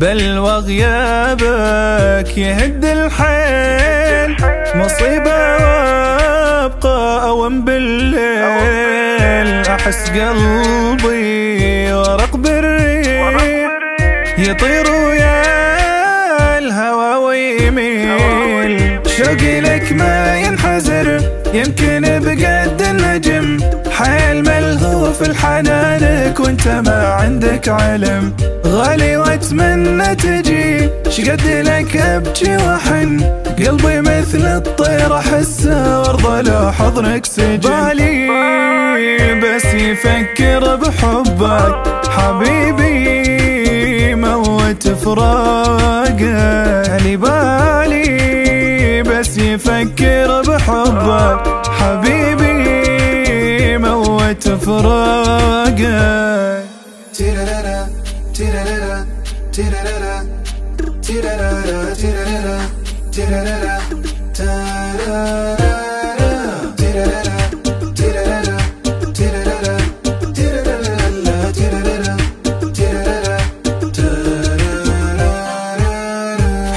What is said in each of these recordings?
بل وغيابك يهد الحيل. مصيبة وابقى أوم بالليل. أحس قلبي ورق بالريح يطير ويا يمكن بقد النجم. حيل ملهوف الحنانك وانت ما عندك علم. غالي واتمنى تجي. شقد لك ابكي واحن قلبي مثل الطير أحسه وارضى لو حضنك سجن. بالي بس يفكر بحبك. حبيبي موت فراقه بس يفكر بحبك. حبيبي موت فراقه تيرارارا تيرارارا تيرارارا تيرارارا تيرارارا تيرارارا تارارارا تيرارارا.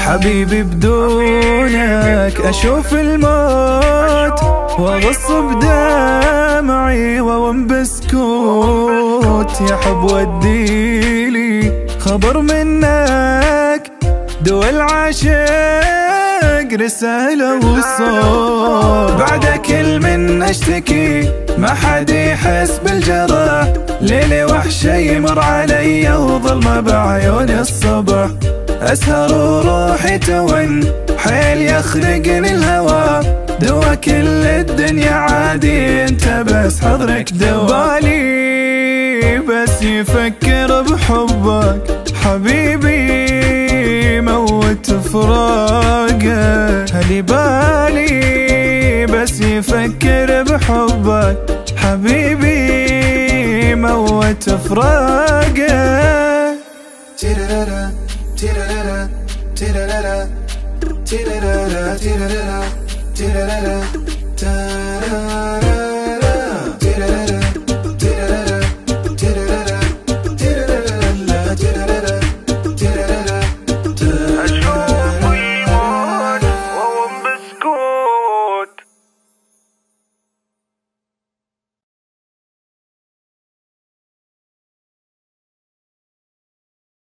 حبيبي بدونك أشوف الموت وأغص بدمعي وأوم بسكوت. يا حب وديلي خبر منك دول عاشق رسالة وصوت. بعد كل من أشتكي ما حد يحس بالجرح ليلي وحشة يمر علي وظلمة بعيون الصبح. أسهر وروحي تون حيل يخنقني الهوى. دوا كل الدنيا عادي أنت بس حضرك دوا بالي بس يفكر بحبك حبيبي موت فراقه هلي بالي بس يفكر بحبك حبيبي موت فراقه Tira-da-da, tira-da-da, tira-da-da, tira-da-da, tira-da-da, da-da.